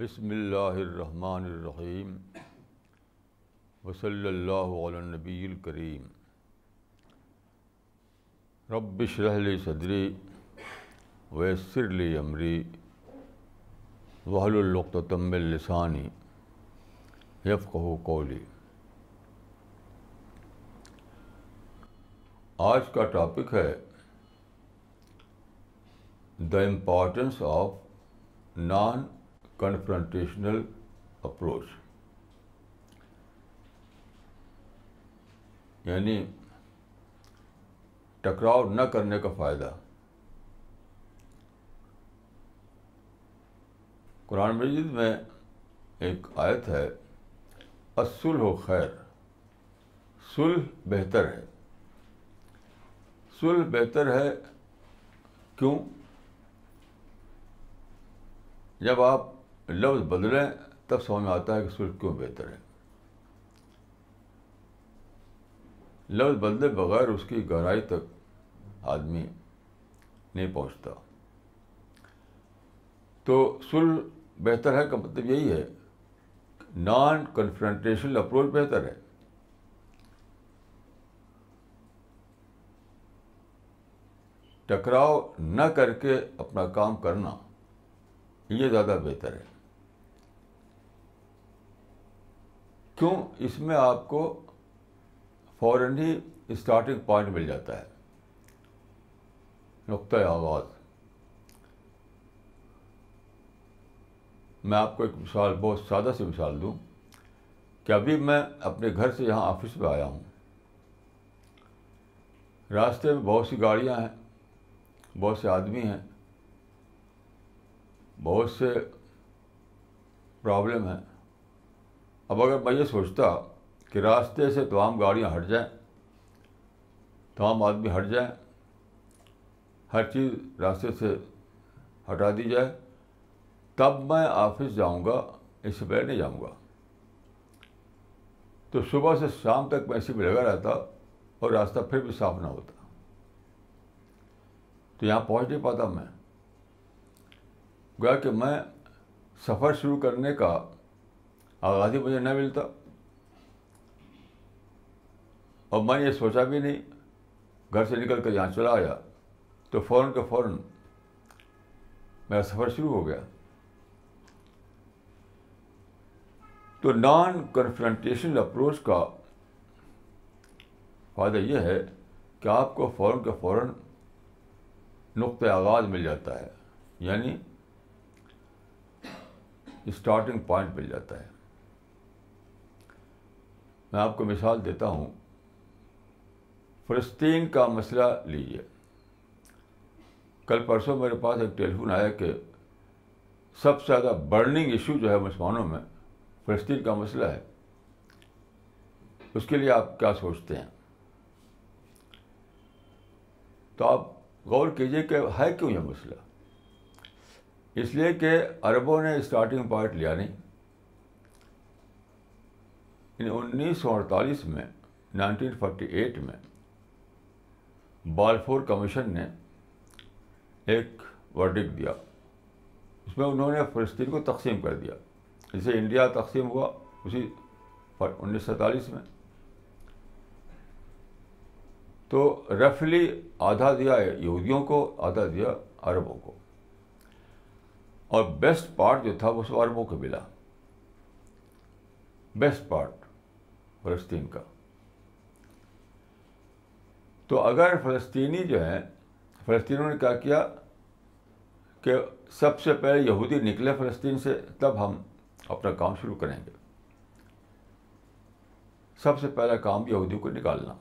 بسم اللہ الرحمن الرحیم وصلی اللہ علی النبی الکریم رب اشرح لی صدری ویسر لی امری وحل من لسانی یفقہ قولی آج کا ٹاپک ہے the importance of non confrontational approach یعنی ٹکراؤ نہ کرنے کا فائدہ۔ قرآن مجید میں ایک آیت ہے اصل و خیر سلح بہتر ہے۔ سلح بہتر ہے کیوں؟ جب آپ لفظ بدلیں تب سمجھ میں آتا ہے کہ سلح کیوں بہتر ہے۔ لفظ بدلے بغیر اس کی گہرائی تک آدمی نہیں پہنچتا۔ تو سلح بہتر ہے کا مطلب یہی ہے۔ نان کنفرنٹیشنل اپروچ بہتر ہے۔ ٹکراؤ نہ کر کے اپنا کام کرنا یہ زیادہ بہتر ہے۔ کیوں؟ اس میں آپ کو فوراً ہی اسٹارٹنگ پوائنٹ مل جاتا ہے۔ نقطۂ آغاز میں آپ کو ایک مثال، بہت سادہ سی مثال دوں کہ ابھی میں اپنے گھر سے یہاں آفس میں آیا ہوں۔ راستے میں بہت سی گاڑیاں ہیں، بہت سے آدمی ہیں، بہت سے پرابلم ہیں۔ اب اگر میں یہ سوچتا کہ راستے سے تمام گاڑیاں ہٹ جائیں، تمام آدمی ہٹ جائیں، ہر چیز راستے سے ہٹا دی جائے، تب میں آفس جاؤں گا، اس سے پہلے نہیں جاؤں گا۔ تو صبح سے شام تک میں اسی میں لگا رہتا اور راستہ پھر بھی صاف نہ ہوتا۔ تو یہاں پہنچ نہیں پاتا میں۔ گویا کہ میں سفر شروع کرنے کا آغاز ہی مجھے نہ ملتا۔ اور میں یہ سوچا بھی نہیں، گھر سے نکل کر یہاں چلا آیا۔ تو فوراً کا فوراً میرا سفر شروع ہو گیا۔ تو نان کنفرنٹیشنل اپروچ کا فائدہ یہ ہے کہ آپ کو فوراً کا فوراً نقطۂ آغاز مل جاتا ہے یعنی اسٹارٹنگ پوائنٹ مل جاتا ہے۔ میں آپ کو مثال دیتا ہوں۔ فلسطین کا مسئلہ لیجیے کل پرسوں میرے پاس ایک ٹیلی فون آیا کہ سب سے زیادہ برننگ ایشو جو ہے مسلمانوں میں فلسطین کا مسئلہ ہے۔ اس کے لیے آپ کیا سوچتے ہیں؟ تو آپ غور کیجیے کہ ہے کیوں یہ مسئلہ؟ اس لیے کہ عربوں نے اسٹارٹنگ پوائنٹ لیا نہیں۔ یعنی انیس سو اڑتالیس میں، نائنٹین فورٹی ایٹ میں، بالفور کمیشن نے ایک ورڈک دیا۔ اس میں انہوں نے فلسطین کو تقسیم کر دیا۔ جسے انڈیا تقسیم ہوا، اسی انیس سو سینتالیس میں۔ تو رفلی آدھا دیا یہودیوں کو، آدھا دیا عربوں کو۔ اور بیسٹ پارٹ جو تھا، وہ سب عربوں کو ملا۔ Best part. فلسطین کا۔ تو اگر فلسطینی جو ہیں فلسطینوں نے کیا کیا کہ سب سے پہلے یہودی نکلے فلسطین سے، تب ہم اپنا کام شروع کریں گے۔ سب سے پہلا کام یہودی کو نکالنا۔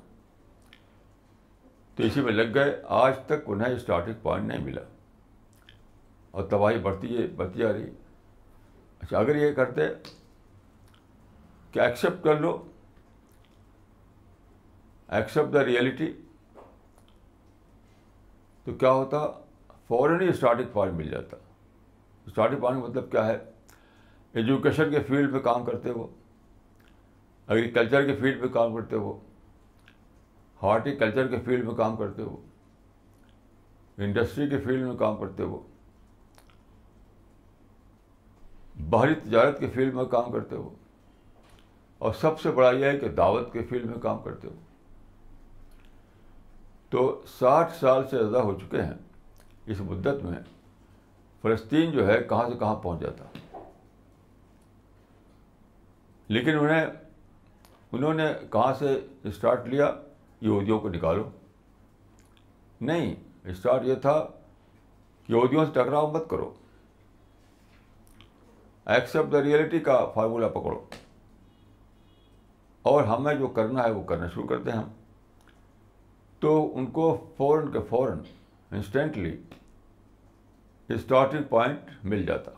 تو اسی میں لگ گئے، آج تک انہیں اسٹارٹنگ پوائنٹ نہیں ملا۔ اور تباہی بڑھتی بڑھتی آ رہی۔ اچھا اگر یہ کرتے کہ ایکسیپٹ کر لو ایکسیپٹ دا ریئلٹی تو کیا ہوتا؟ فوراً ہی اسٹارٹنگ پوائنٹ مل جاتا۔ اسٹارٹنگ پوائنٹ مطلب کیا ہے؟ ایجوکیشن کے فیلڈ پہ کام کرتے ہو ایگریکلچر کے فیلڈ پہ کام کرتے ہو ہارٹی کلچر کے فیلڈ میں کام کرتے ہو انڈسٹری کے فیلڈ میں کام کرتے ہو، باہری تجارت کے فیلڈ میں کام کرتے ہو، اور سب سے بڑا یہ ہے کہ دعوت کے فیلڈ میں کام کرتے ہو۔ تو ساٹھ سال سے زیادہ ہو چکے ہیں اس مدت میں فلسطین جو ہے کہاں سے کہاں پہنچ جاتا۔ لیکن انہیں، انہوں نے کہاں سے اسٹارٹ لیا؟ یہودیوں کو نکالو۔ نہیں، اسٹارٹ یہ تھا کہ یہودیوں سے ٹکراؤ مت کرو۔ ایکسیپٹ دا ریئلٹی کا فارمولہ پکڑو۔ اور ہمیں جو کرنا ہے وہ کرنا شروع کرتے ہیں ہم۔ تو ان کو فوراً کے فوراً انسٹنٹلی اسٹارٹنگ پوائنٹ مل جاتا۔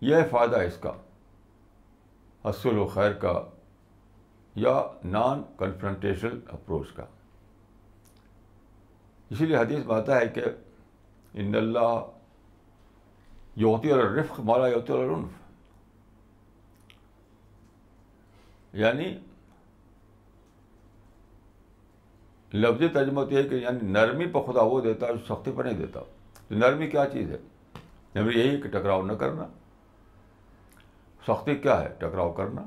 یہ فائدہ اس کا۔ اصل و خیر کا یا نان کنفرنٹیشن اپروچ کا۔ اسی لیے حدیث میں آتا ہے کہ ان اللہ یوتی الرفق مالا یوتی العنف۔ یعنی لفظی ترجمہ تو یہ کہ یعنی نرمی پہ خدا وہ دیتا ہے سختی پہ نہیں دیتا۔ تو نرمی کیا چیز ہے؟ نرمی یہی کہ ٹکراؤ نہ کرنا۔ سختی کیا ہے؟ ٹکراؤ کرنا۔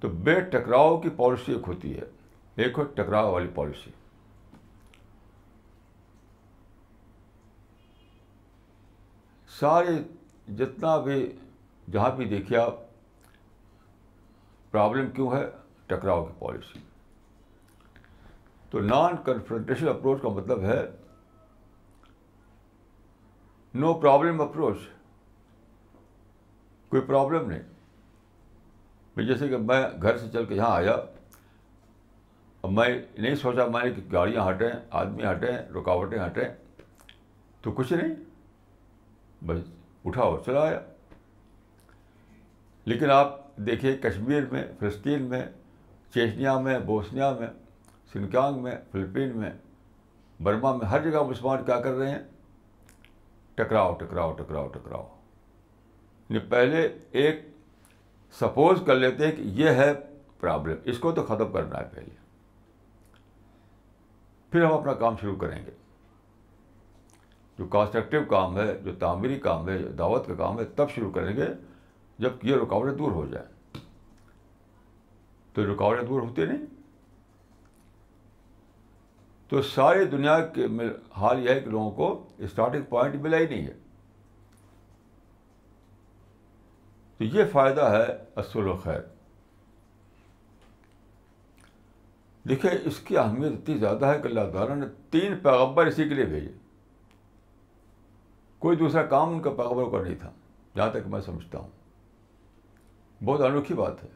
تو بے ٹکراؤ کی پالیسی ایک ہوتی ہے۔ ایک ہو ٹکراؤ والی پالیسی۔ سارے جتنا بھی جہاں بھی دیکھیے آپ، پرابلم کیوں ہے؟ ٹکراؤ کی پالیسی۔ تو نان کنفرنٹیشن اپروچ کا مطلب ہے نو پرابلم اپروچ کوئی پرابلم نہیں. جیسے کہ میں گھر سے چل کے یہاں آیا اب میں نہیں سوچا، میں نے کہ گاڑیاں ہٹیں، آدمی ہٹیں، رکاوٹیں ہٹیں، تو کچھ نہیں. بس اٹھا اور چلا آیا. لیکن آپ دیکھیے کشمیر میں، فلسطین میں، چیچنیا میں، بوسنیا میں سنکانگ میں، فلپین میں، برما میں، ہر جگہ مسلمان کیا کر رہے ہیں؟ ٹکراؤ ٹکراؤ ٹکراؤ ٹکراؤ۔ یعنی پہلے ایک سپوز کر لیتے ہیں کہ یہ ہے پرابلم، اس کو تو ختم کرنا ہے پہلے۔ پھر ہم اپنا کام شروع کریں گے۔ جو کنسٹرکٹیو کام ہے، جو تعمیری کام ہے، جو دعوت کا کام ہے، تب شروع کریں گے جب یہ رکاوٹیں دور ہو جائیں۔ تو رکاوٹیں دور ہوتی نہیں؟ تو ساری دنیا کے حال یہ ہے کہ لوگوں کو اسٹارٹنگ پوائنٹ ملا ہی نہیں ہے۔ تو یہ فائدہ ہے اصل و خیر۔ دیکھیے اس کی اہمیت اتنی زیادہ ہے کہ اللہ تعالیٰ نے تین پیغمبر اسی کے لیے بھیجے۔ کوئی دوسرا کام ان کا پیغمبروں کا نہیں تھا، جہاں تک میں سمجھتا ہوں۔ بہت انوکھی بات ہے۔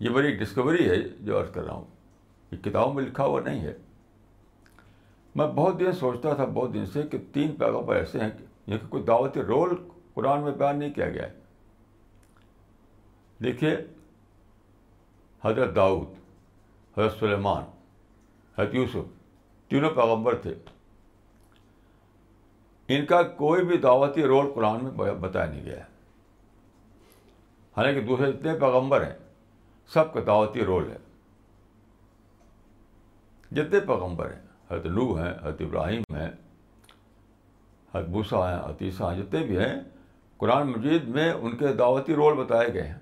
یہ بڑی ڈسکوری ہے جو عرض کر رہا ہوں۔ یہ کتابوں میں لکھا ہوا نہیں ہے۔ میں بہت دن سوچتا تھا، بہت دن سے کہ تین پیغمبر ایسے ہیں کہ کوئی دعوتی رول قرآن میں بیان نہیں کیا گیا۔ ہے دیکھیے، حضرت داؤد، حضرت سلیمان، حضرت یوسف، تینوں پیغمبر تھے۔ ان کا کوئی بھی دعوتی رول قرآن میں بتایا نہیں گیا۔ ہے حالانکہ دوسرے جتنے پیغمبر ہیں، سب کا دعوتی رول ہے جتنے پیغمبر ہیں، حضرت نو ہیں، حضرت ابراہیم ہیں، حضرت بوسا ہیں عتیسہ ہیں، جتنے بھی ہیں، قرآن مجید میں ان کے دعوتی رول بتائے گئے ہیں۔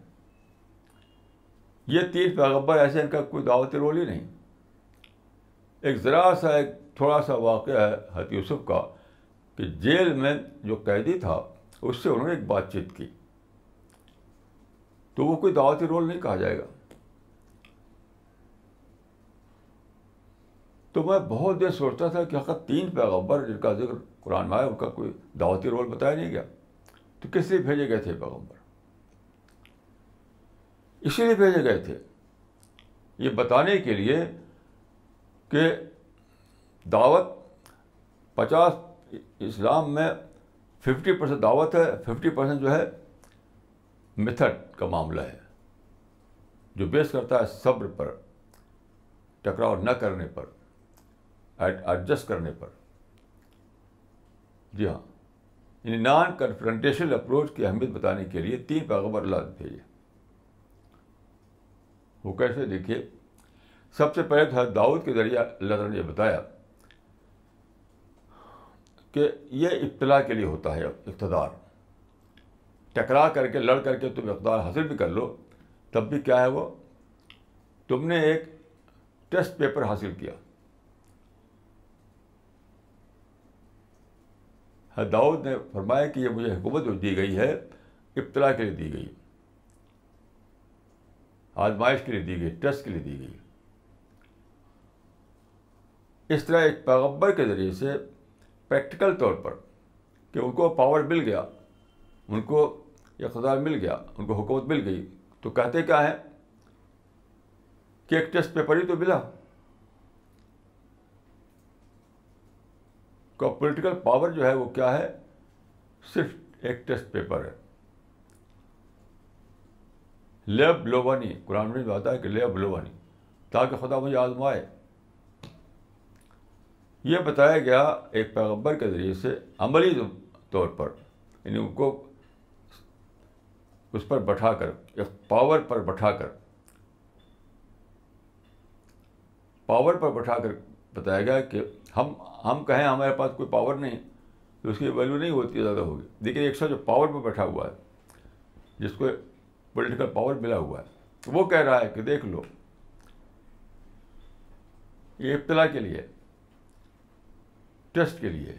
یہ تین پیغمبر ایسے ان کا کوئی دعوتی رول ہی نہیں۔ ایک ذرا سا ایک تھوڑا سا واقعہ ہے حضرت یوسف کا کہ جیل میں جو قیدی تھا، اس سے انہوں نے ایک بات چیت کی۔ تو وہ کوئی دعوتی رول نہیں کہا جائے گا۔ تو میں بہت دیر سوچتا تھا کہ حقیقت تین پیغمبر جن کا ذکر قرآن میں آیا، ان کا کوئی دعوتی رول بتایا نہیں گیا۔ تو کس لیے بھیجے گئے تھے پیغمبر؟ اسی لیے بھیجے گئے تھے۔ یہ بتانے کے لیے کہ دعوت پچاس اسلام میں ففٹی پرسینٹ دعوت ہے، ففٹی پرسینٹ جو ہے میتھڈ کا معاملہ ہے، جو بیس کرتا ہے صبر پر، ٹکراؤ نہ کرنے پر۔ ایڈجسٹ کرنے پر۔ جی ہاں۔ یعنی نان کنفرنٹیشن اپروچ کی اہمیت بتانے کے لیے تین پیغمبر اللہ بھیجے۔ وہ کیسے؟ دیکھیے، سب سے پہلے تو داؤد کے ذریعہ اللہ تعالیٰ نے یہ بتایا کہ یہ ابتلا کے لیے ہوتا ہے اقتدار۔ ٹکرا کر کے، لڑ کر کے تم اقتدار حاصل بھی کر لو، تب بھی کیا ہے وہ؟ تم نے ایک ٹیسٹ پیپر حاصل کیا۔ داؤد نے فرمایا کہ یہ مجھے حکومت جو دی گئی ہے، ابتلا کے لیے دی گئی۔ آزمائش کے لیے دی گئی ٹیسٹ کے لیے دی گئی۔ اس طرح ایک پیغبر کے ذریعے سے پریکٹیکل طور پر کہ ان کو پاور مل گیا، ان کو اقتدار مل گیا، ان کو حکومت مل گئی، تو کہتے کیا ہے کہ ایک ٹیسٹ پیپر ہی تو ملا۔ پولیٹیکل پاور جو ہے وہ کیا ہے؟ صرف ایک ٹیسٹ پیپر ہے۔ لیب لوبانی، قرآن میں آتا ہے کہ لیب لوبانی، تاکہ خدا مجھے آزمائے۔ یہ بتایا گیا ایک پیغبر کے ذریعے سے عملی طور پر یعنی ان کو اس پر بٹھا کر ایک پاور پر بٹھا کر۔ پاور پر بٹھا کر بتایا گیا کہ ہم ہم کہیں ہمارے پاس کوئی پاور نہیں تو اس کی ویلیو نہیں ہوتی، زیادہ ہوگی۔ لیکن ایک شخص جو پاور پہ بیٹھا ہوا ہے، جس کو پولیٹیکل پاور ملا ہوا ہے وہ کہہ رہا ہے کہ دیکھ لو، یہ ابتلا کے لیے ٹیسٹ کے لیے۔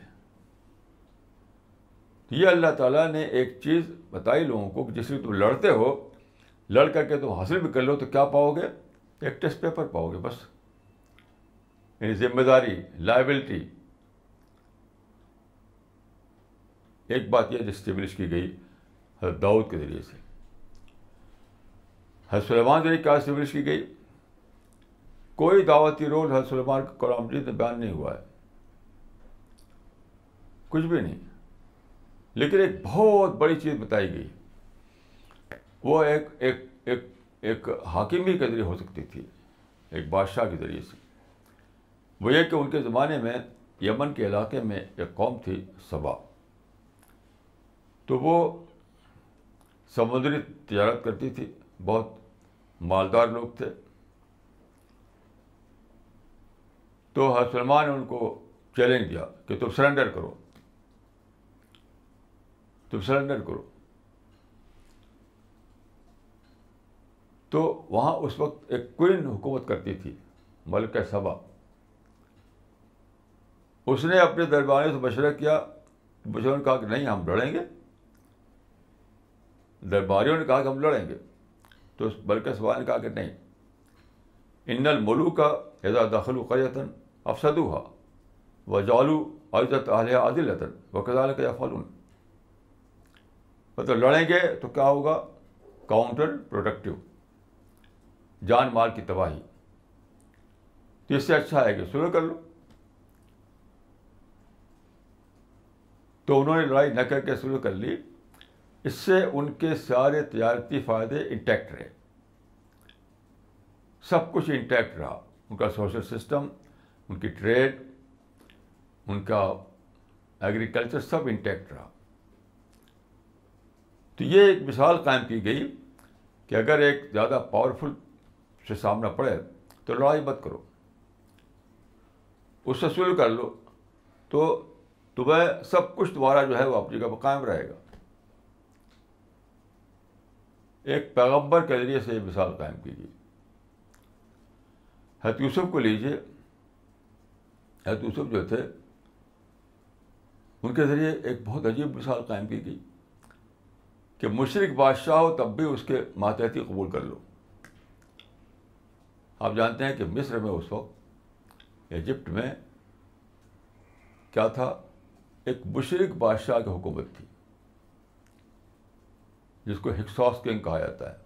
یہ اللہ تعالیٰ نے ایک چیز بتائی لوگوں کو کہ جس میں تم لڑتے ہو، لڑ کر کے تم حاصل بھی کر لو، تو کیا پاؤ گے؟ ایک ٹیسٹ پیپر پاؤ گے، بس۔ یعنی ذمہ داری لائبلٹی ایک بات یہ اسٹیبلش کی گئی، حضرت داؤد کے ذریعے سے۔ حضرت سلیمان ذریعے کیا اسٹیبلش کی گئی؟ کوئی دعوتی رول حضرت سلیمان کا قرآن مجید میں بیان نہیں ہوا ہے۔ کچھ بھی نہیں۔ لیکن ایک بہت بڑی چیز بتائی گئی۔ وہ ایک ایک ایک ایک حاکمی کے ذریعے ہو سکتی تھی، ایک بادشاہ کے ذریعے سے۔ وہ یہ کہ ان کے زمانے میں یمن کے علاقے میں ایک قوم تھی صبا تو وہ سمندری تجارت کرتی تھی، بہت مالدار لوگ تھے۔ تو سلمان نے ان کو چیلنج دیا کہ تم سرنڈر کرو۔ تم سرنڈر کرو۔ تو وہاں اس وقت ایک کوئن حکومت کرتی تھی ملکہ صبا اس نے اپنے درباریوں سے مشورہ کیا بزرگوں نے کہا کہ نہیں، ہم لڑیں گے۔ درباریوں نے کہا کہ ہم لڑیں گے۔ تو بلکہ سوال نے کہا کہ نہیں۔ ان الملو کا اعزا دخل و قیتن افسد ہوا و جالو عزت علیہ عادل عطن و کزال کا فلون مطلب لڑیں گے تو کیا ہوگا؟ کاؤنٹر پروڈکٹیو جان مال کی تباہی۔ تو اس سے اچھا ہے کہ شروع کر لو۔ تو انہوں نے لڑائی نہ کر کے شروع کر لی۔ اس سے ان کے سارے تجارتی فائدے انٹیکٹ رہے۔ سب کچھ انٹیکٹ رہا۔ ان کا سوشل سسٹم ان کی ٹریڈ ان کا ایگریکلچر سب انٹیکٹ رہا۔ تو یہ ایک مثال قائم کی گئی کہ اگر ایک زیادہ پاورفل سے سامنا پڑے تو لڑائی مت کرو۔ اس سے شروع کر لو تو تمہیں سب کچھ تمہارا جو ہے وہ اپنی جگہ پہ قائم رہے گا۔ ایک پیغمبر کے ذریعے سے یہ مثال قائم کی گئی حت یوسف کو لیجیے۔ حت یوسف جو تھے، ان کے ذریعے ایک بہت عجیب مثال قائم کی گئی کہ مشرق بادشاہ ہو تب بھی اس کے ماتحتی قبول کر لو۔ آپ جانتے ہیں کہ مصر میں اس وقت، ایجپٹ میں کیا تھا؟ ایک مشرق بادشاہ کی حکومت تھی، جس کو ہکساس کنگ کہا جاتا ہے۔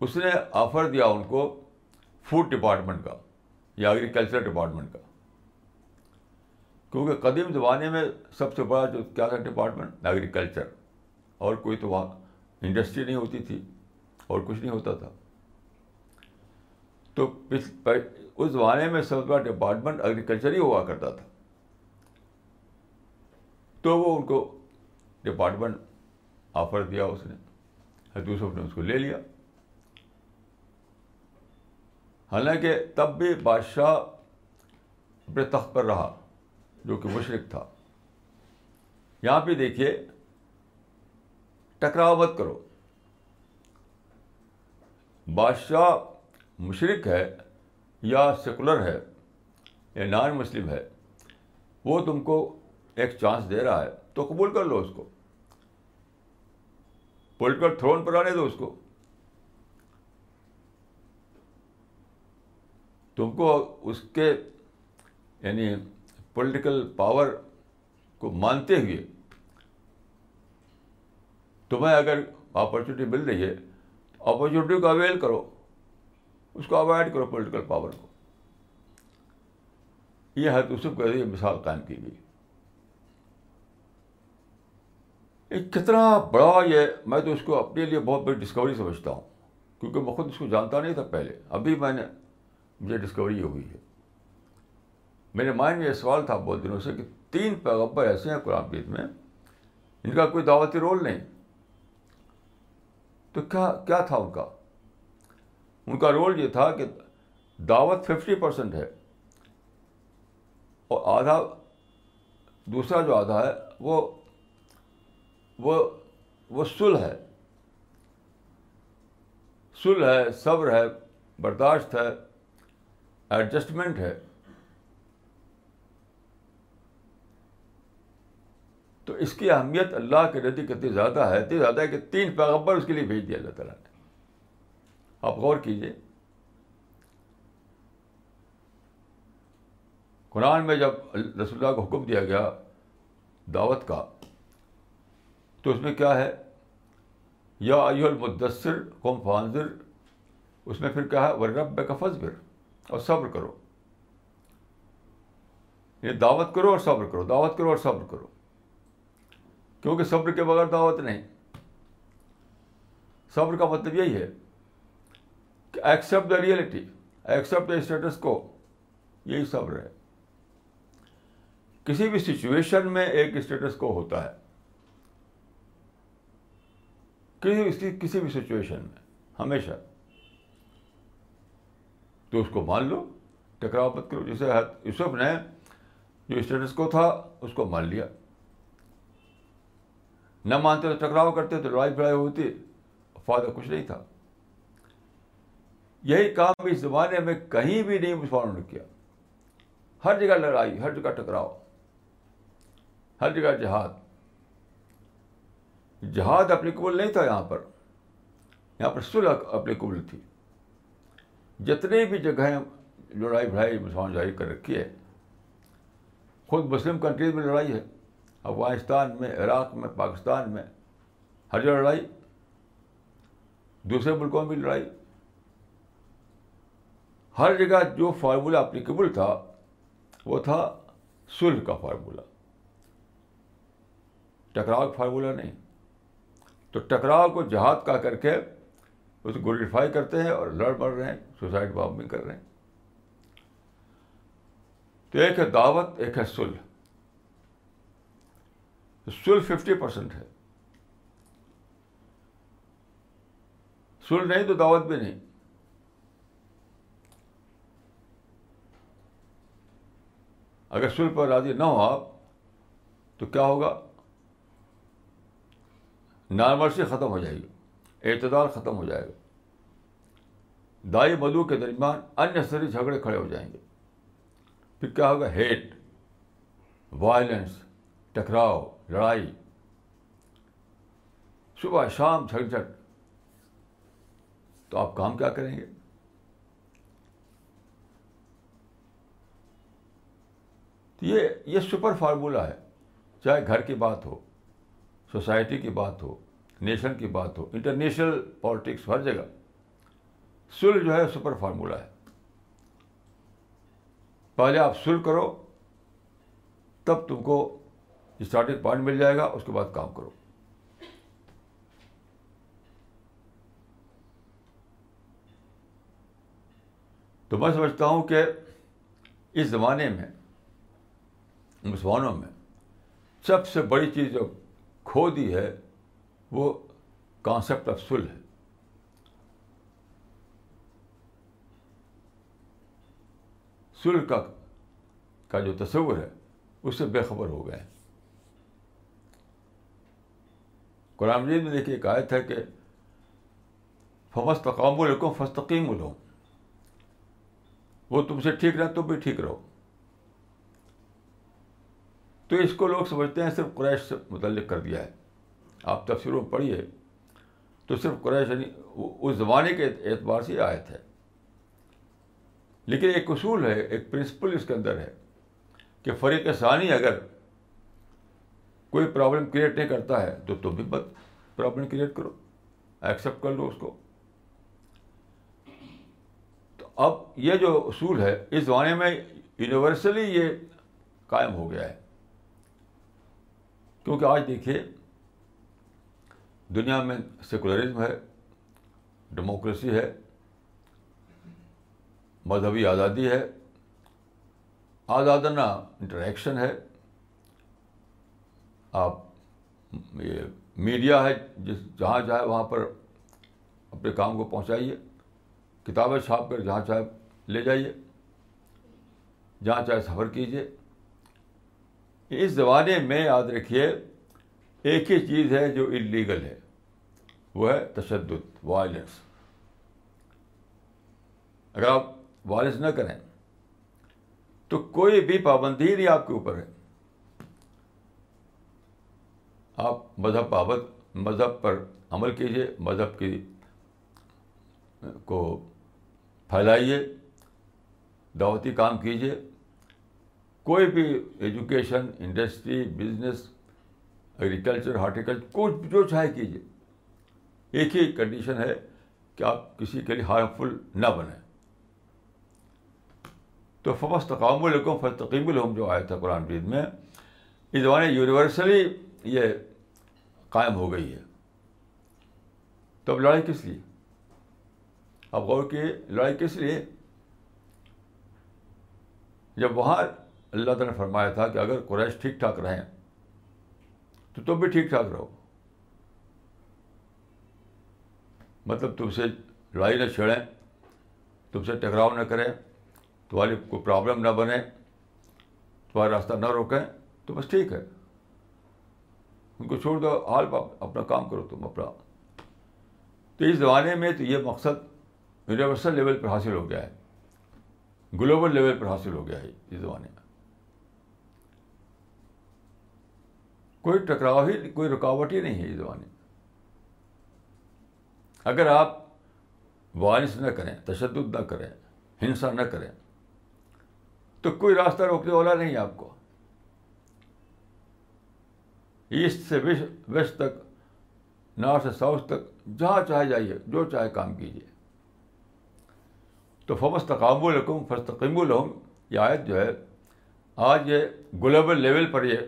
اس نے آفر دیا ان کو فوڈ ڈپارٹمنٹ کا یا ایگریکلچر ڈپارٹمنٹ کا۔ کیونکہ قدیم زمانے میں سب سے بڑا جو کیا تھا ڈپارٹمنٹ؟ ایگریکلچر اور کوئی تو وہاں انڈسٹری نہیں ہوتی تھی اور کچھ نہیں ہوتا تھا۔ تو اس زمانے میں سب سے بڑا ڈپارٹمنٹ ایگریکلچر ہی ہوا کرتا تھا۔ تو وہ ان کو ڈپارٹمنٹ آفر دیا اس نے۔ حدوث نے اس کو لے لیا۔ حالانکہ تب بھی بادشاہ اپنے تخت پر رہا، جو کہ مشرق تھا۔ یہاں پہ دیکھیے، ٹکراؤ مت کرو۔ بادشاہ مشرق ہے یا سیکولر ہے یا نان مسلم ہے، وہ تم کو ایک چانس دے رہا ہے تو قبول کر لو اس کو۔ پولیٹیکل تھرون پر آنے دو اس کو۔ تم کو اس کے یعنی پولیٹیکل پاور کو مانتے ہوئے تمہیں اگر اپرچونیٹی مل رہی ہے اپرچونیٹی کو اویل کرو۔ اس کو اوائڈ کرو پولیٹیکل پاور کو۔ یہ حد یوسف کے مثال قائم کی گئی۔ ایک کتنا بڑا یہ میں تو اس کو اپنے لیے بہت بڑی ڈسکوری سمجھتا ہوں، کیونکہ میں خود اس کو جانتا نہیں تھا پہلے۔ ابھی میں نے مجھے ڈسکوری ہوئی ہے۔ میرے مائنڈ میں یہ سوال تھا بہت دنوں سے کہ تین پیغبر ایسے ہیں قرآن پید میں، ان کا کوئی دعوتی رول نہیں۔ تو کیا کیا تھا ان کا؟ ان کا رول یہ تھا کہ دعوت ففٹی پرسینٹ ہے اور آدھا دوسرا جو آدھا ہے وہ وہ وہ سل ہے۔ سل ہے، صبر ہے، برداشت ہے ایڈجسٹمنٹ ہے۔ تو اس کی اہمیت اللہ کے نزدیک اتنی زیادہ ہے، اتنی زیادہ ہے کہ تین پیغمبر اس کے لیے بھیج دیا اللہ تعالیٰ نے۔ آپ غور کیجیے قرآن میں جب رسول اللہ کو حکم دیا گیا دعوت کا تو اس میں کیا ہے، یا ایو المدثر، قوم فانزر اس میں پھر کیا ہے ورب کا فضبر اور صبر کرو۔ یہ دعوت کرو اور صبر کرو، دعوت کرو اور صبر کرو۔ کیونکہ صبر کے بغیر دعوت نہیں۔ صبر کا مطلب یہی ہے کہ accept the reality accept the status quo یہی صبر ہے۔ کسی بھی سچویشن میں ایک اسٹیٹس کو ہوتا ہے۔ کسی کسی بھی سچویشن میں ہمیشہ تو اس کو مان لو، ٹکراؤ مت کرو۔ جیسے یوسف نے جو اسٹیٹس کو تھا، اس کو مان لیا۔ نہ مانتے تو ٹکراؤ کرتے، تو لڑائی بڑائی ہوتی، فائدہ کچھ نہیں تھا۔ یہی کام اس زمانے میں کہیں بھی نہیں مسلمانوں نے کیا۔ ہر جگہ لڑائی، ہر جگہ ٹکراؤ، ہر جگہ جہاد۔ جہاد اپلیکیبل نہیں تھا یہاں پر۔ یہاں پر سلح اپلیکیبل تھی۔ جتنی بھی جگہیں لڑائی بڑھائی مسلمان جاری کر رکھی ہے، خود مسلم کنٹریز میں لڑائی ہے، افغانستان میں، عراق میں، پاکستان میں، ہر جگہ لڑائی۔ دوسرے ملکوں میں بھی لڑائی۔ ہر جگہ جو فارمولہ اپلیکیبل تھا، وہ تھا سلح کا فارمولہ ٹکراؤ فارمولہ نہیں۔ تو ٹکراؤ کو جہاد کا کر کے اس کو گلریفائی کرتے ہیں اور لڑ مر رہے ہیں، سوسائڈ بامبنگ کر رہے ہیں۔ تو ایک ہے دعوت، ایک ہے سلح سلح ففٹی پرسینٹ ہے۔ سلح نہیں تو دعوت بھی نہیں۔ اگر سلح پر راضی نہ ہو آپ تو کیا ہوگا؟ نارملسی ختم ہو جائے گی۔ اعتدال ختم ہو جائے گا دائی مدو کے درمیان انسری جھگڑے کھڑے ہو جائیں گے۔ پھر کیا ہوگا؟ ہیٹ، وائلنس، ٹکراؤ، لڑائی۔ صبح شام جھک جھٹ تو آپ کام کیا کریں گے؟ تو یہ یہ سپر فارمولہ ہے، چاہے گھر کی بات ہو۔ سوسائٹی کی بات ہو، نیشن کی بات ہو، انٹرنیشنل پالیٹکس ہر جگہ۔ سل جو ہے، سپر فارمولہ ہے۔ پہلے آپ سل کرو، تب تم کو اسٹارٹنگ پوائنٹ مل جائے گا، اس کے بعد کام کرو۔ تو میں سمجھتا ہوں کہ اس زمانے میں، مسلمانوں میں، سب سے بڑی چیز جو کھو دی ہے، وہ کانسیپٹ آف سل ہے۔ سل کا کا جو تصور ہے، اس سے بے خبر ہو گئے۔ قرآن مجید میں دیکھیے ایک آیت ہے کہ فمس تقام الحکم فستقیم الحم وہ تم سے ٹھیک رہے تم بھی ٹھیک رہو۔ تو اس کو لوگ سمجھتے ہیں صرف قریش سے متعلق کر دیا ہے۔ آپ تفسیروں میں پڑھیے۔ تو صرف قریش یعنی اس زمانے کے اعتبار سے آیت ہے۔ لیکن ایک اصول ہے، ایک پرنسپل اس کے اندر ہے کہ فریق ثانی اگر کوئی پرابلم کریٹ نہیں کرتا ہے، تو تم بھی بت پرابلم کریٹ کرو، ایکسیپٹ کر لو اس کو۔ تو اب یہ جو اصول ہے، اس زمانے میں یونیورسلی یہ قائم ہو گیا ہے۔ کیونکہ آج دیکھیے، دنیا میں سیکولرزم ہے، ڈیموکریسی ہے، مذہبی آزادی ہے، آزادانہ انٹریکشن ہے۔ آپ، یہ میڈیا ہے، جس جہاں چاہے وہاں پر اپنے کام کو پہنچائیے، کتابیں چھاپ کر جہاں چاہے لے جائیے، جہاں چاہے سفر کیجیے۔ اس زمانے میں یاد رکھیے، ایک ہی چیز ہے جو انلیگل ہے، وہ ہے تشدد وائلنس اگر آپ وائلنس نہ کریں، تو کوئی بھی پابندی نہیں آپ کے اوپر ہے۔ آپ مذہب پابند، مذہب پر عمل کیجیے مذہب کی کو پھیلائیے، دعوتی کام کیجیے کوئی بھی education, industry, business agriculture horticulture کچھ جو چاہے کیجیے ایک ہی کنڈیشن ہے کہ آپ کسی کے لیے ہارمفل نہ بنیں تو فمس تقام الحکم فستقیم الحم جو آیا تھا قرآن مجید میں، اس زمانے یونیورسلی یہ قائم ہو گئی ہے۔ تو اب لڑائی کس لیے؟ اب غور کی لڑائی کس لیے؟ جب وہاں اللہ تعالیٰ نے فرمایا تھا کہ اگر قریش ٹھیک ٹھاک رہیں، تو تم بھی ٹھیک ٹھاک رہو۔ مطلب تم سے لڑائی نہ چھیڑیں، تم سے ٹکراؤ نہ کریں، تمہاری کوئی پرابلم نہ بنے، تمہارا راستہ نہ روکیں، تو بس ٹھیک ہے۔ ان کو چھوڑ دو، حال اپنا کام کرو تم، اپنا۔ تو اس زمانے میں تو یہ مقصد یونیورسل لیول پر حاصل ہو گیا ہے، گلوبل لیول پر حاصل ہو گیا ہے اس زمانے میں۔ کوئی ٹکراؤ ہی کوئی رکاوٹ ہی نہیں ہے اس زمانے اگر آپ وارث نہ کریں، تشدد نہ کریں، ہنسا نہ کریں، تو کوئی راستہ روکنے والا نہیں آپ کو۔ ایسٹ سے ویسٹ تک، نارتھ سے ساؤتھ تک، جہاں چاہے جائیے، جو چاہے کام کیجیے۔ تو فمس تقاب الحکم فستقیم الحم یہ آیت جو ہے، آج یہ گلوبل لیول پر یہ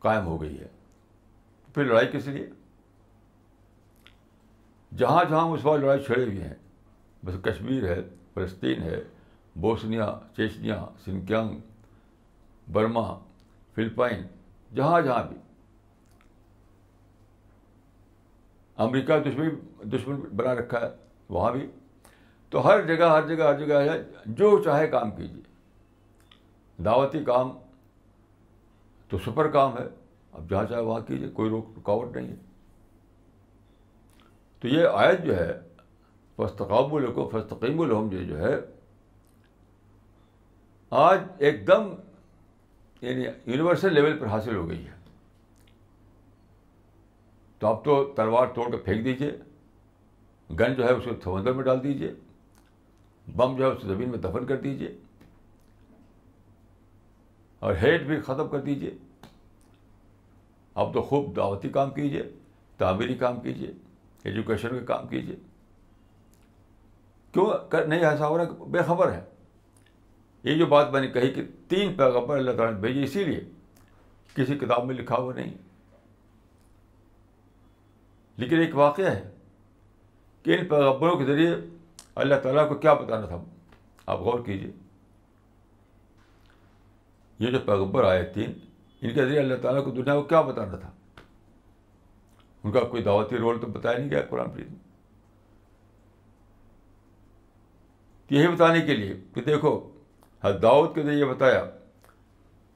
قائم ہو گئی ہے۔ پھر لڑائی کس لیے؟ جہاں جہاں اس بار لڑائی چھڑے ہوئی ہیں، بس کشمیر ہے، فلسطین ہے، Bosnia, Chechnya, Xinjiang, Burma, Philippines, جہاں جہاں بھی۔ امریکہ دشمن دشمن بنا رکھا ہے، وہاں بھی۔ تو ہر جگہ ہر جگہ ہر جگہ ہے، جو چاہے کام کیجیے۔ دعوتی کام تو سپر کام ہے۔ اب جہاں چاہے وہاں کیجیے کوئی روک رکاوٹ نہیں ہے۔ تو یہ آیت جو ہے فستقاب الحکم فستقیم الحم جو ہے، آج ایک دم یعنی یونیورسل لیول پر حاصل ہو گئی ہے۔ تو آپ تو تلوار توڑ کے پھینک دیجیے گن جو ہے اس کو سمندر میں ڈال دیجیے بم جو ہے اس زمین میں دفن کر دیجیے اور ہیٹ بھی ختم کر دیجیے اب تو خوب دعوتی کام کیجیے تعمیری کام کیجیے ایجوکیشن کا کام کیجیے کیوں؟ نہیں، ایسا ہو رہا بے خبر ہے۔ یہ جو بات میں نے کہی کہ تین پیغمبر اللہ تعالیٰ نے بھیجے، اسی لیے کسی کتاب میں لکھا ہوا نہیں۔ لیکن ایک واقعہ ہے کہ ان پیغمبروں کے ذریعے اللہ تعالیٰ کو کیا بتانا تھا؟ آپ غور کیجیے یہ جو پیغمبر آئے تین، ان کے ذریعے اللہ تعالیٰ کو دنیا کو کیا بتانا تھا؟ ان کا کوئی دعوتی رول تو بتایا نہیں گیا قرآن میں یہی بتانے کے لیے کہ دیکھو دعوت کے ذریعے بتایا،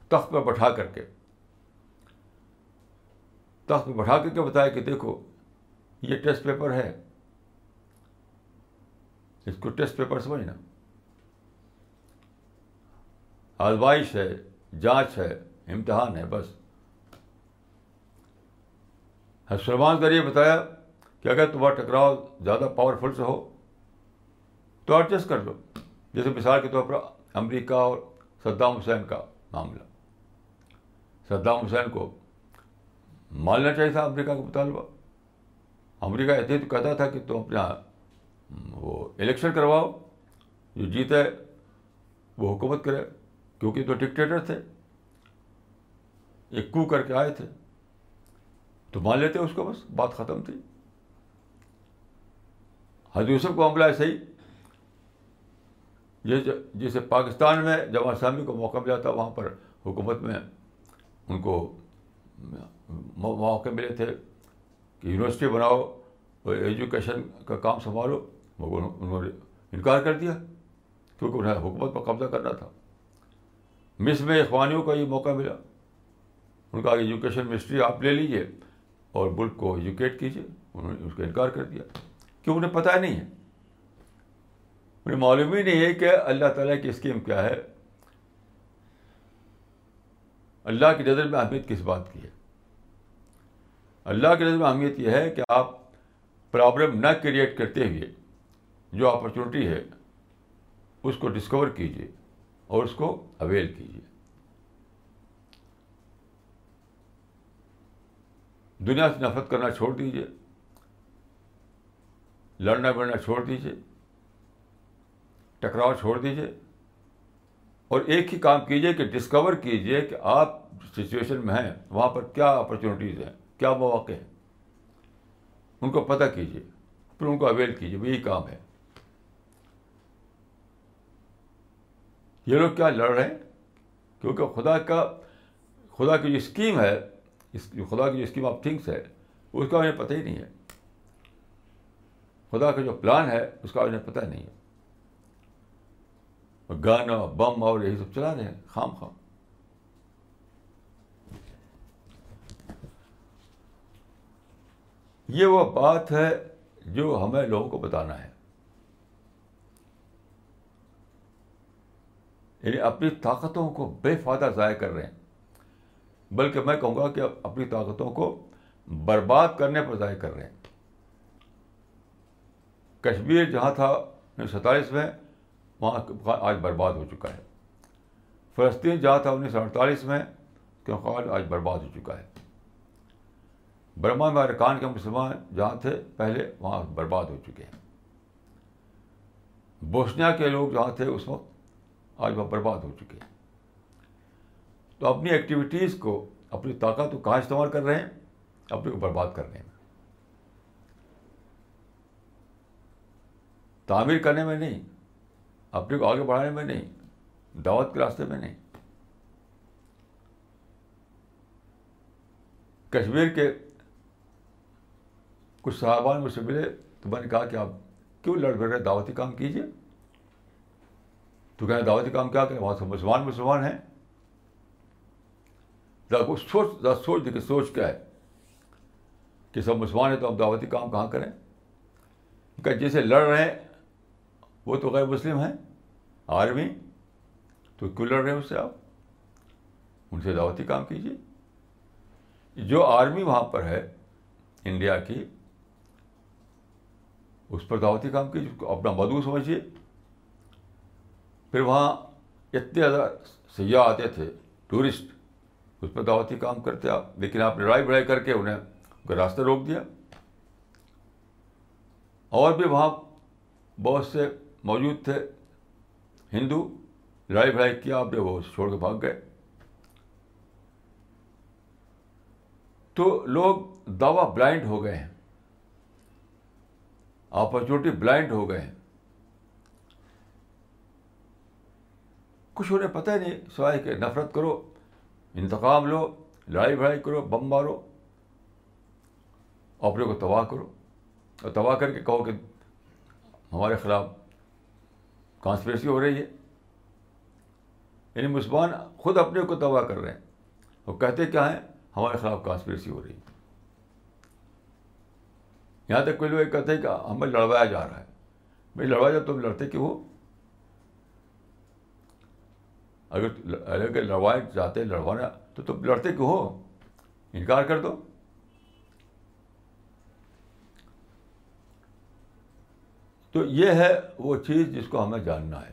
تخت پر بٹھا کر کے۔ تخت پہ بٹھا کر کے بتایا کہ دیکھو، یہ ٹیسٹ پیپر ہے۔ اس کو ٹیسٹ پیپر سمجھنا۔ آزمائش ہے۔ جانچ ہے، امتحان ہے، بس۔ سلمان کا یہ بتایا کہ اگر تمہارا ٹکراؤ زیادہ پاورفل سے ہو، تو ایڈجسٹ کر لو۔ جیسے مثال کے طور پر امریکہ اور صدام حسین کا معاملہ۔ صدام حسین کو ماننا چاہیے تھا امریکہ کا مطالبہ۔ امریکہ ایسے تو کہتا تھا کہ تم اپنا وہ الیکشن کرواؤ، جو جیتے وہ حکومت کرے۔ کیونکہ تو ڈکٹیٹر تھے، ایک کو کر کے آئے تھے۔ تو مان لیتے اس کو بس، بات ختم تھی۔ حضرت یوسف کو معاملہ ایسے ہی جیسے پاکستان میں جب اسلامی کو موقع ملا تھا، وہاں پر حکومت میں ان کو موقع ملے تھے کہ یونیورسٹی بناؤ اور ایجوکیشن کا کام سنبھالو، مگر انہوں نے انکار کر دیا، کیونکہ انہیں حکومت پر قبضہ کرنا تھا۔ مصر میں اخوانیوں کا یہ موقع ملا۔ ان کا ایجوکیشن منسٹری آپ لے لیجیے اور ملک کو ایجوکیٹ کیجیے انہوں نے اس کا انکار کر دیا۔ کیوں انہیں پتہ نہیں ہے؟ انہیں معلوم ہی نہیں ہے کہ اللہ تعالیٰ کی اسکیم کیا ہے۔ اللہ کی نظر میں اہمیت کس بات کی ہے؟ اللہ کی نظر میں اہمیت یہ ہے کہ آپ پرابلم نہ کریٹ کرتے ہوئے جو اپرچونیٹی ہے اس کو ڈسکور کیجیے اور اس کو اویل کیجیے دنیا سے نفرت کرنا چھوڑ دیجیے لڑنا بڑھنا چھوڑ دیجیے ٹکراؤ چھوڑ دیجیے اور ایک ہی کام کیجیے کہ ڈسکور کیجیے کہ آپ سچویشن میں ہیں، وہاں پر کیا اپرچونیٹیز ہیں، کیا مواقع ہیں۔ ان کو پتہ کیجیے پھر ان کو اویل کیجیے یہی کام ہے۔ یہ لوگ کیا لڑ رہے ہیں کیونکہ خدا کا، خدا کی جو اسکیم ہے جو خدا کی جو اسکیم آف تھنگس ہے، اس کا انہیں پتہ ہی نہیں ہے۔ خدا کا جو پلان ہے، اس کا انہیں پتہ نہیں ہے۔ گانا، بم اور یہی سب چلا رہے ہیں، خام خام۔ یہ وہ بات ہے جو ہمیں لوگوں کو بتانا ہے۔ یعنی اپنی طاقتوں کو بے فائدہ ضائع کر رہے ہیں۔ بلکہ میں کہوں گا کہ اپنی طاقتوں کو برباد کرنے پر ضائع کر رہے ہیں۔ کشمیر جہاں تھا، انیس سو ستالیس میں، وہاں آج برباد ہو چکا ہے۔ فلسطین جہاں تھا، انیس سو اڑتالیس میں کیونکہ آج برباد ہو چکا ہے۔ برما میں ارکان کے مسلمان جہاں تھے، پہلے وہاں برباد ہو چکے ہیں۔ بوسنیا کے لوگ جہاں تھے، اس وقت آج وہ برباد ہو چکے ہیں۔ تو اپنی ایکٹیویٹیز کو، اپنی طاقت کو کہاں استعمال کر رہے ہیں؟ اپنے کو برباد کرنے میں تعمیر کرنے میں نہیں اپنے کو آگے بڑھانے میں نہیں، دعوت کے راستے میں نہیں۔ کشمیر کے کچھ صحابان مجھ سے ملے تو میں نے کہا کہ آپ کیوں لڑ بڑھ رہے دعوتی کام کیجیے۔ تو کہیں دعوتی کام کیا کریں، وہاں سے مسلمان مسلمان ہیں۔ سوچ سوچ دیکھیے سوچ کیا ہے۔ کہ سب مسلمان ہیں تو ہم دعوتی کام کہاں کریں؟ کہ جیسے لڑ رہے ہیں، وہ تو غیر مسلم ہیں آرمی تو کیوں لڑ رہے ہیں اس سے آپ؟ ان سے دعوتی کام کیجیے۔ جو آرمی وہاں پر ہے، انڈیا کی، اس پر دعوتی کام کیجیے اپنا مدعو سمجھیے۔ پھر وہاں اتنے زیادہ سیاح آتے تھے، ٹورسٹ، اس پہ دعوتی کام کرتے آپ، لیکن آپ نے لڑائی بڑھائی کر کے انہیں راستہ روک دیا۔ اور بھی وہاں بہت سے موجود تھے، ہندو، لڑائی بڑھائی کیا آپ نے وہ چھوڑ کے بھاگ گئے۔ تو لوگ دعوی بلائنڈ ہو گئے ہیں اپرچونیٹی بلائنڈ ہو گئے ہیں۔ کچھ انہیں پتہ ہی نہیں، سوائے کہ نفرت کرو، انتقام لو، لڑائی بھڑائی کرو، بم مارو، اپنے کو تباہ کرو۔ اور تباہ کر کے کہو کہ ہمارے خلاف کانسپریسی ہو رہی ہے۔ یعنی مسلمان خود اپنے کو تباہ کر رہے ہیں۔ وہ کہتے کیا ہیں؟ ہمارے خلاف کانسپریسی ہو رہی ہے۔ یہاں تک کوئی لوگ یہ کہتے ہیں کہ ہمیں لڑوایا جا رہا ہے۔ بھائی لڑوایا جا تم لڑتے کیوں ہو؟ اگر اگر لڑوائے چاہتے لڑوانا تو تم لڑتے کیوں ہو؟ انکار کر دو۔ تو یہ ہے وہ چیز جس کو ہمیں جاننا ہے۔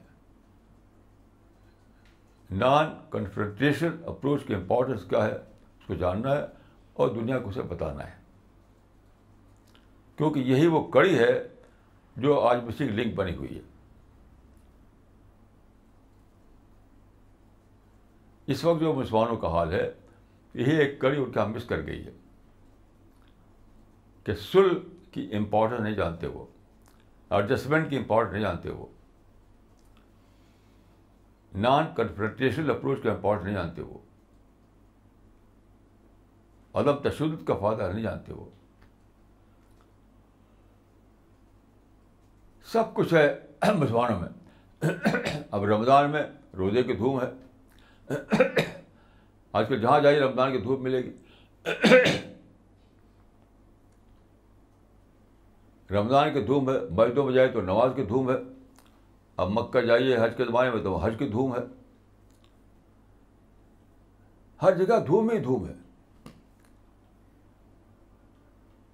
نان کنفرنٹیشن اپروچ کی امپورٹنس کیا ہے؟ اس کو جاننا ہے اور دنیا کو اسے بتانا ہے۔ کیونکہ یہی وہ کڑی ہے جو آج مسنگ لنک بنی ہوئی ہے۔ اس وقت جو مسلمانوں کا حال ہے، یہی ایک کڑی ان کا مس کر گئی ہے کہ سل کی امپورٹنس نہیں جانتے وہ ایڈجسٹمنٹ کی امپورٹنس نہیں جانتے وہ۔ نان کنفرنٹیشنل اپروچ کا امپورٹنس نہیں جانتے وہ۔ عدم تشدد کا فائدہ نہیں جانتے وہ۔ سب کچھ ہے مسلمانوں میں۔ اب رمضان میں روزے کی دھوم ہے۔ آج کل جہاں جائیے رمضان کی دھوپ ملے گی۔ رمضان کی دھوم ہے مسجدوں میں جائے تو نماز کی دھوم ہے۔ اب مکہ جائیے، حج کے زمانے میں تو حج کی دھوم ہے۔ ہر جگہ دھوم ہی دھوم ہے۔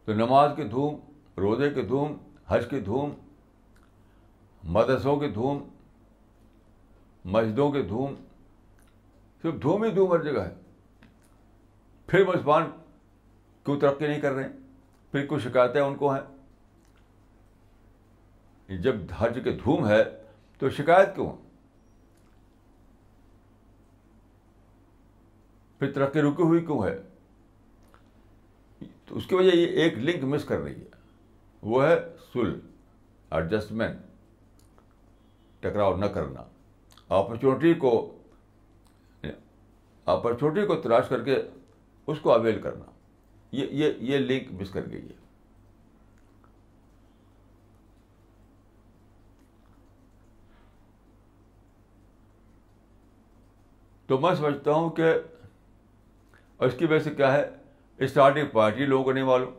تو نماز کی دھوم روزے کی دھوم حج کی دھوم مدرسوں کی دھوم مسجدوں کی دھوم صرف دھوم ہی دھوم ہر جگہ ہے۔ پھر مسلمان کیوں ترقی نہیں کر رہے ہیں۔ پھر کچھ شکایتیں ان کو ہیں۔ جب حج کے دھوم ہے تو شکایت کیوں پھر ترقی رکی ہوئی کیوں ہے؟ تو اس کی وجہ یہ ایک لنک مس کر رہی ہے۔ وہ ہے سل ایڈجسٹمنٹ ٹکراؤ نہ کرنا۔ اپرچونیٹی کو اپرچونیٹی کو تلاش کر کے اس کو اویل کرنا۔ یہ یہ یہ لنک مس کر گئی ہے۔ تو میں سمجھتا ہوں کہ اس کی وجہ سے کیا ہے؟ اسٹارٹنگ پارٹی لوگوں کو نہیں معلوم۔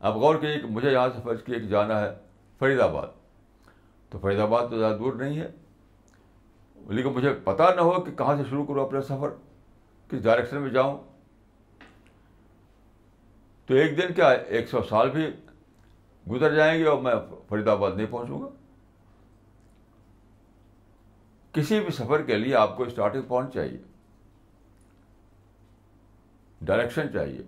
اب غور کیجیے کہ مجھے یہاں سے فرض کیے کہ جانا ہے فرید آباد تو فرید آباد تو زیادہ دور نہیں ہے۔ لیکن مجھے پتہ نہ ہو کہ کہاں سے شروع کروں اپنا سفر، کس ڈائریکشن میں جاؤں۔ تو ایک دن کیا ایک سو سال بھی گزر جائیں گے اور میں فرید آباد نہیں پہنچوں گا؟ کسی بھی سفر کے لیے آپ کو اسٹارٹنگ پوائنٹ چاہیے۔ ڈائریکشن چاہیے۔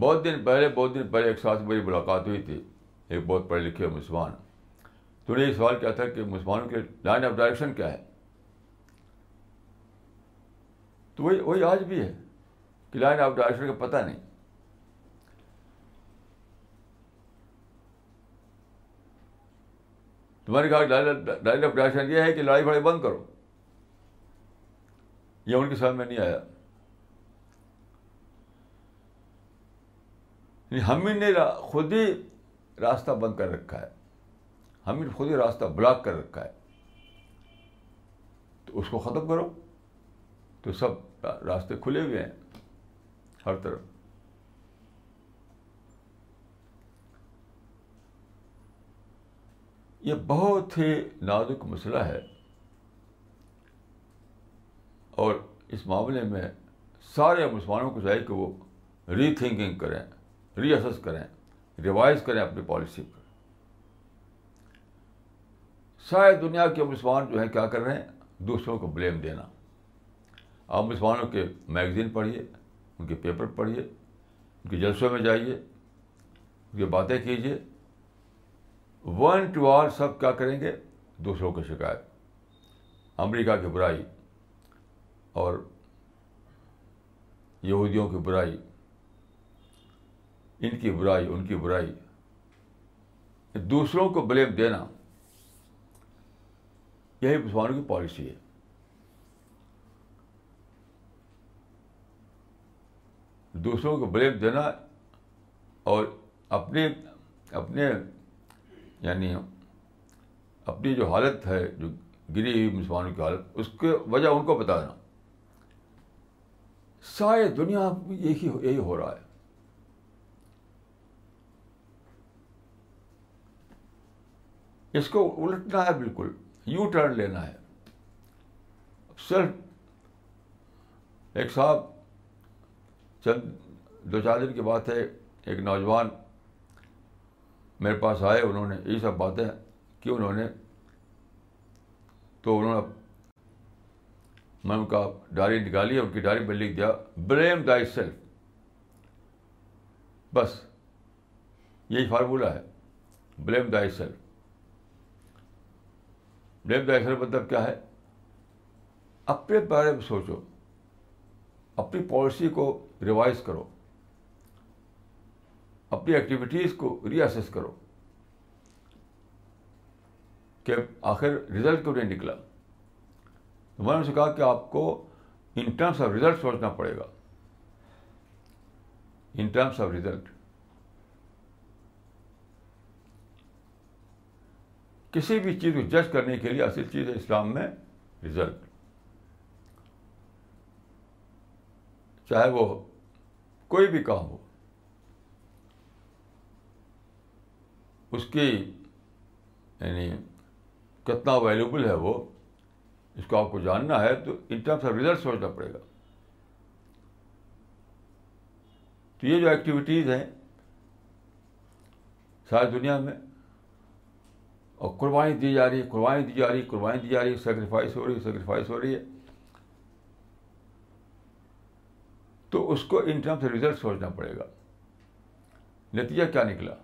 بہت دن پہلے، بہت دن پہلے ایک ساتھ میری ملاقات ہوئی تھی، ایک بہت پڑھے لکھے مسلمان۔ تو نے یہ سوال کیا تھا کہ مسلمانوں کے لائن آف ڈائریکشن کیا ہے؟ تو وہی وہی آج بھی ہے کہ لائن آف ڈائریکشن کا پتہ نہیں۔ تمہاری کہا لائن آف ڈائریکشن یہ ہے کہ لڑائی بھڑائی بند کرو۔ یہ ان کی سمجھ میں نہیں آیا۔ یعنی ہم ہی نے خود ہی راستہ بند کر رکھا ہے۔ ہم ہی خود ہی راستہ بلاک کر رکھا ہے۔ تو اس کو ختم کرو۔ تو سب راستے کھلے ہوئے ہیں ہر طرف۔ یہ بہت ہی نازک مسئلہ ہے۔ اور اس معاملے میں سارے مسلمانوں کو چاہیے کہ وہ ری تھنکنگ کریں ری اسس کریں ریوائز کریں اپنی پالیسی پر سارے دنیا کے مسلمان جو ہیں کیا کر رہے ہیں؟ دوسروں کو بلیم دینا۔ آپ مسلمانوں کے میگزین پڑھیے، ان کے پیپر پڑھیے، ان کے جلسوں میں جائیے، ان کی باتیں کیجیے۔ ون ٹو آل سب کیا کریں گے؟ دوسروں کی شکایت۔ امریکہ کی برائی اور یہودیوں کی برائی، ان کی برائی، ان کی برائی۔ دوسروں کو بلیم دینا۔ یہی مسلمانوں کی پالیسی ہے؟ دوسروں کو بلیم دینا اور اپنے اپنے یعنی اپنی جو حالت ہے، جو گری ہوئی مسلمانوں کی حالت، اس کے وجہ ان کو بتا دینا۔ سارے دنیا میں یہی یہی ہو رہا ہے۔ اس کو الٹنا ہے بالکل۔ یو ٹرن لینا ہے۔ صرف ایک صاحب چند دو چار دن کی بات ہے، ایک نوجوان میرے پاس آئے، انہوں نے یہ سب باتیں کی، انہوں نے تو انہوں نے میں ان کا ڈائری نکالی، ان کی ڈائری میں لکھ دیا بلیم دائی سیلف بس، یہی فارمولہ ہے بلیم دائی سیلف بلیم دائی سیلف مطلب کیا ہے؟ اپنے بارے میں سوچو، اپنی پالیسی کو ریوائز کرو، اپنی ایکٹیویٹیز کو ری اسیس کرو کہ آخر رزلٹ کیوں نہیں نکلا؟ میں نے اسے کہا کہ آپ کو ان ٹرمس آف ریزلٹ سوچنا پڑے گا۔ ان ٹرمس آف ریزلٹ کسی بھی چیز کو جج کرنے کے لیے اصل چیز ہے اسلام میں رزلٹ چاہے وہ کوئی بھی کام ہو۔ اس کی یعنی کتنا ویلیوبل ہے وہ، اس کو آپ کو جاننا ہے تو ان ٹرمس آف ریزلٹ سوچنا پڑے گا۔ تو یہ جو ایکٹیویٹیز ہیں، ساری دنیا میں اور قربانی دی جا رہی ہے، قربانی دی جا رہی ہے، قربانی دی جا رہی ہے سیکریفائس ہو رہی ہے سیکریفائس ہو رہی ہے۔ تو اس کو ان ٹرمس ریزلٹ سوچنا پڑے گا۔ نتیجہ کیا نکلا؟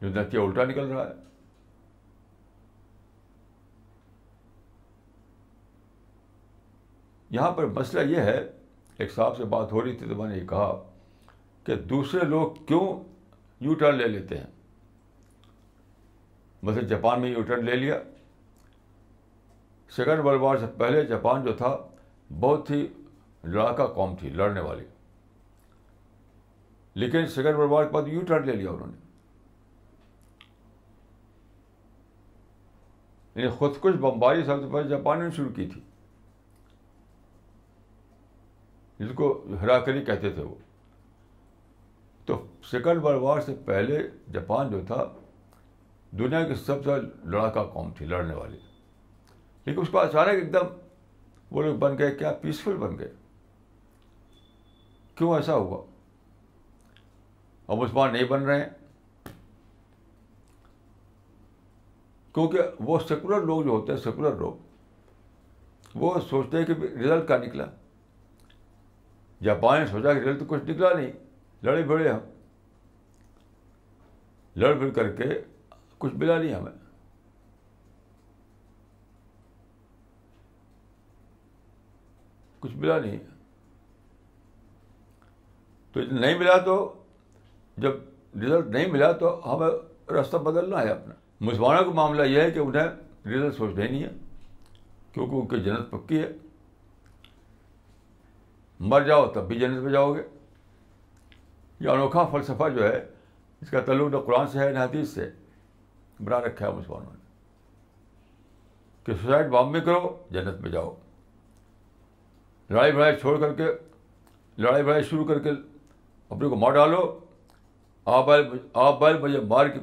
جو نتیجہ الٹا نکل رہا ہے۔ یہاں پر مسئلہ یہ ہے، ایک صاحب سے بات ہو رہی تھی تو میں نے یہ کہا کہ دوسرے لوگ کیوں یو ٹرن لے لیتے ہیں؟ مثلا جاپان میں یو ٹرن لے لیا۔ سیکنڈ ورلڈ وار سے پہلے جاپان جو تھا، بہت ہی لڑاکا قوم تھی، لڑنے والی۔ لیکن سیکنڈ ورلڈ وار کے بعد یو ٹرن لے لیا انہوں نے۔ یعنی خود کش بمباری سب سے پہلے جاپان نے شروع کی تھی۔ جس کو ہرا کری کہتے تھے وہ۔ تو سیکنڈ ورلڈ وار سے پہلے جاپان جو تھا دنیا کی سب سے لڑاکا قوم تھی، لڑنے والی۔ لیکن اس کو اچانک ایک دم وہ لوگ بن گئے، کیا پیسفل بن گئے۔ کیوں ایسا ہوا؟ اب مسلمان نہیں بن رہے ہیں۔ کیونکہ وہ سیکولر لوگ جو ہوتے ہیں سیکولر لوگ، وہ سوچتے ہیں کہ رزلٹ کا نکلا۔ جاپان نے سوچا کہ رزلٹ تو کچھ نکلا نہیں۔ لڑے بڑے ہم۔ لڑ بڑھ کر کے کچھ ملا نہیں ہمیں کچھ ملا نہیں۔ تو نہیں ملا تو، جب رزلٹ نہیں ملا تو ہمیں راستہ بدلنا ہے اپنا۔ مسلمانوں کا معاملہ یہ ہے کہ انہیں رزلٹ سوچنا ہی نہیں ہے، کیونکہ ان کی جنت پکی ہے۔ مر جاؤ تب بھی جنت میں جاؤ گے۔ یہ انوکھا فلسفہ جو ہے، اس کا تعلق نہ قرآن سے ہے نہ حدیث سے۔ بنا رکھا ہے مسلمانوں نے۔ کہ سوسائڈ بام میں کرو، جنت میں جاؤ۔ لڑائی بڑائی چھوڑ کر کے، لڑائی بڑائی شروع کر کے اپنے کو مار ڈالو۔ آپ بائل آپ بائل بجے مار کی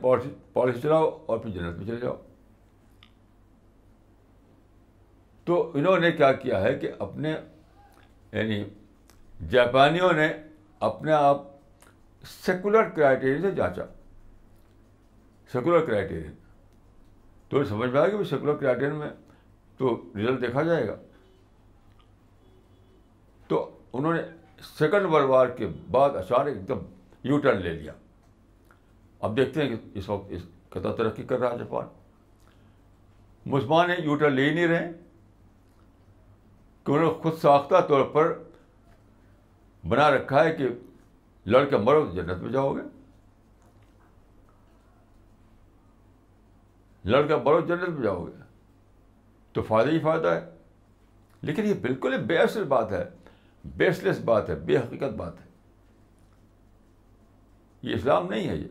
پالیسی چلاؤ اور پھر جنت میں چلے جاؤ۔ تو انہوں نے کیا کیا ہے کہ اپنے یعنی جاپانیوں نے اپنے آپ سیکولر کرائٹیریا سے جانچا۔ سیکولر کرائٹیریا تو سمجھ میں آیا کہ سیکولر کرائٹیریا میں تو رزلٹ دیکھا جائے گا؟ تو انہوں نے سیکنڈ ورلڈ وار کے بعد اچانک ایک دم یو ٹرن لے لیا۔ اب دیکھتے ہیں کہ اس وقت اس قطع ترقی کر رہا ہے جاپان۔ مسلمان یو ٹرن لے ہی نہیں رہے۔ کہ انہوں نے خود ساختہ طور پر بنا رکھا ہے کہ لڑ کے مرو جنت میں جاؤ گے۔ لڑ کے مرو جنت میں جاؤ گے تو فائدہ ہی فائدہ ہے۔ لیکن یہ بالکل بے اصل بات ہے۔ بیس لیس بات ہے، بے حقیقت بات ہے۔ یہ اسلام نہیں ہے یہ۔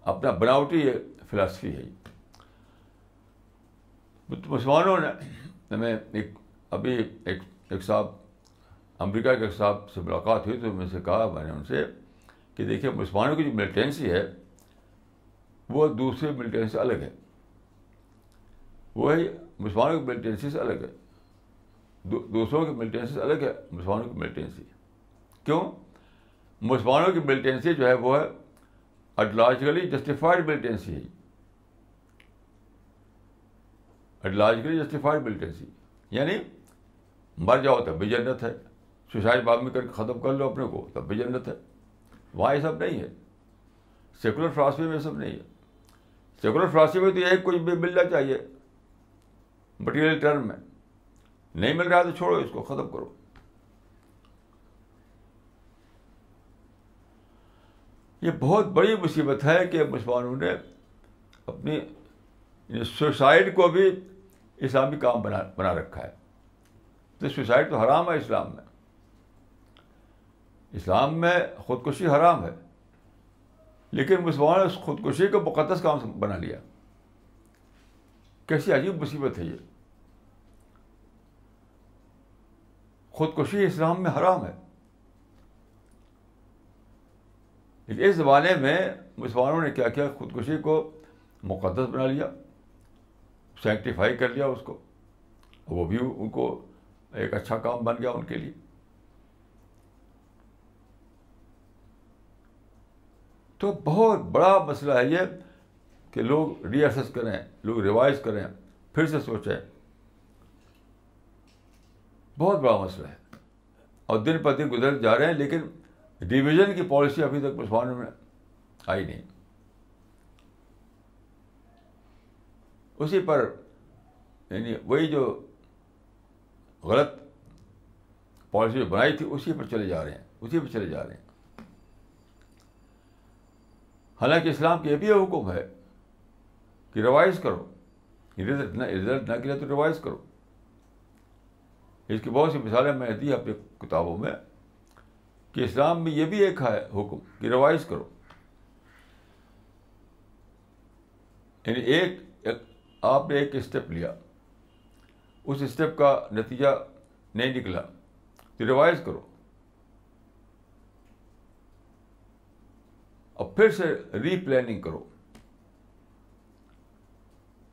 اپنا بناوٹی یہ فلاسفی ہے یہ۔ مسلمانوں نے ہمیں ایک، ابھی ایک ایک صاحب، امریکہ کے ایک صاحب سے ملاقات ہوئی تو میں سے کہا، میں نے ان سے کہ دیکھیے مسلمانوں کی جو ملیٹینسی ہے وہ دوسرے ملیٹینسی سے الگ ہے۔ وہی مسلمانوں کی ملیٹینسی سے الگ ہے۔ دوسروں کی ملیٹینسی سے الگ ہے، مسلمانوں کی ملیٹینسی کیوں؟ مسلمانوں کی ملیٹینسی جو ہے وہ ہے ایڈولوجیکلی جسٹیفائڈ ملیٹینسی ہے ایڈولوجیکلی جسٹیفائڈ ملیٹینسی یعنی مر جاؤ تب بھی جنت ہے۔ سوسائڈ بعد میں کر کے ختم کر لو اپنے کو، تب بھی جنت ہے۔ وہاں یہ سب نہیں ہے۔ سیکولر فلاسفی میں یہ سب نہیں ہے۔ سیکولر فلاسفی میں تو یہ کوئی بھی ملنا چاہیے۔ مٹیریل ٹرم میں نہیں مل رہا تو چھوڑو اس کو، ختم کرو۔ یہ بہت بڑی مصیبت ہے کہ مسلمانوں نے اپنی سوسائڈ کو بھی اسلامی کام بنا بنا رکھا ہے۔ تو سوسائڈ تو حرام ہے اسلام میں۔ اسلام میں خودکشی حرام ہے۔ لیکن مسلمان نے خودکشی کو مقدس کام بنا لیا۔ کیسی عجیب مصیبت ہے یہ۔ خودکشی اسلام میں حرام ہے۔ لیکن اس زمانے میں مسلمانوں نے کیا کیا؟ خودکشی کو مقدس بنا لیا سینکٹیفائی کر لیا اس کو۔ وہ بھی ان کو ایک اچھا کام بن گیا ان کے لیے۔ تو بہت بڑا مسئلہ ہے یہ کہ لوگ ری ایسس کریں، لوگ ریوائز کریں، پھر سے سوچیں۔ بہت بڑا مسئلہ ہے۔ اور دن پر دن گزر جا رہے ہیں، لیکن ڈویژن کی پالیسی ابھی تک مسلمانوں میں آئی نہیں۔ اسی پر یعنی وہی جو غلط پالیسی جو بنائی تھی، اسی پر چلے جا رہے ہیں، اسی پر چلے جا رہے ہیں۔ حالانکہ اسلام کی یہ بھی حکم ہے کہ ریوائز کرو رزلٹ نہ کیا تو ریوائز کرو۔ اس کی بہت سی مثالیں میں نے دی اپنی کتابوں میں کہ اسلام میں یہ بھی ایک ہے حکم کہ ریوائز کرو۔ یعنی ایک آپ نے ایک اسٹیپ لیا۔ اس اسٹیپ کا نتیجہ نہیں نکلا۔ تو ریوائز کرو۔ اور پھر سے ری پلاننگ کرو۔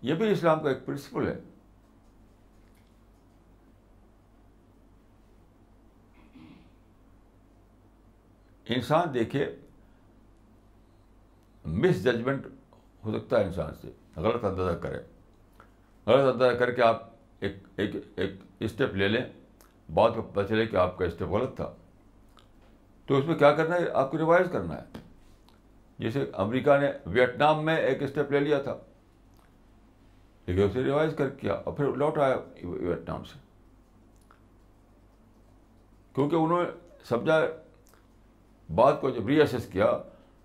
یہ بھی اسلام کا ایک پرنسپل ہے۔ انسان دیکھے مس ججمنٹ ہو سکتا ہے انسان سے، غلط اندازہ کرے۔ غلط اندازہ کر کے آپ ایک ایک ایک اسٹیپ لے لیں بات کو پتہ چلے کہ آپ کا اسٹیپ غلط تھا۔ تو اس میں کیا کرنا ہے؟ آپ کو ریوائز کرنا ہے۔ جیسے امریکہ نے ویٹنام میں ایک اسٹیپ لے لیا تھا۔ لیکن اسے ریوائز کر کیا اور پھر لوٹ آیا ویٹنام سے۔ کیونکہ انہوں نے سمجھا، بات کو جب ری ایسس کیا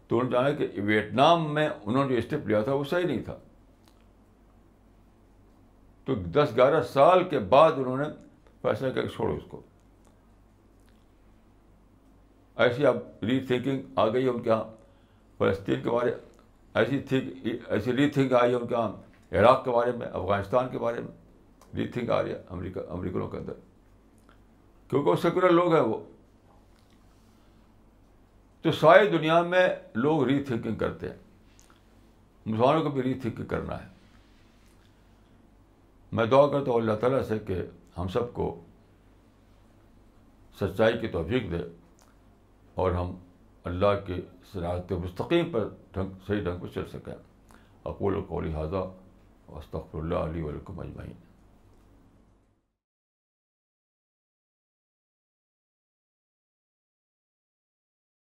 تو انہوں نے جانا کہ ویٹنام میں انہوں نے جو اسٹیپ لیا تھا وہ صحیح نہیں تھا۔ تو دس گیارہ سال کے بعد انہوں نے فیصلہ کر کے چھوڑو اس کو۔ ایسی اب ری تھنکنگ آ گئی ہے ان کے یہاں۔ فلسطین کے بارے ایسی تھنک ایسی ری تھنک آئی ہے ان کے یہاں عراق کے بارے میں، افغانستان کے بارے میں۔ ری تھنک آ رہی ہے امریکہ امریکنوں کے اندر۔ کیونکہ وہ سیکولر لوگ ہیں وہ۔ تو ساری دنیا میں لوگ ری تھنکنگ کرتے ہیں۔ مسلمانوں کو بھی ری تھنکنگ کرنا ہے۔ میں دعا کرتا ہوں اللہ تعالیٰ سے کہ ہم سب کو سچائی کی توفیق دے اور ہم اللہ کے صراحت مستقیم پر ڈھنگ، صحیح ڈھنگ پہ چل سکیں اقول و قولی حاضہ استغفر اللہ علیہ ولکم اجمعین۔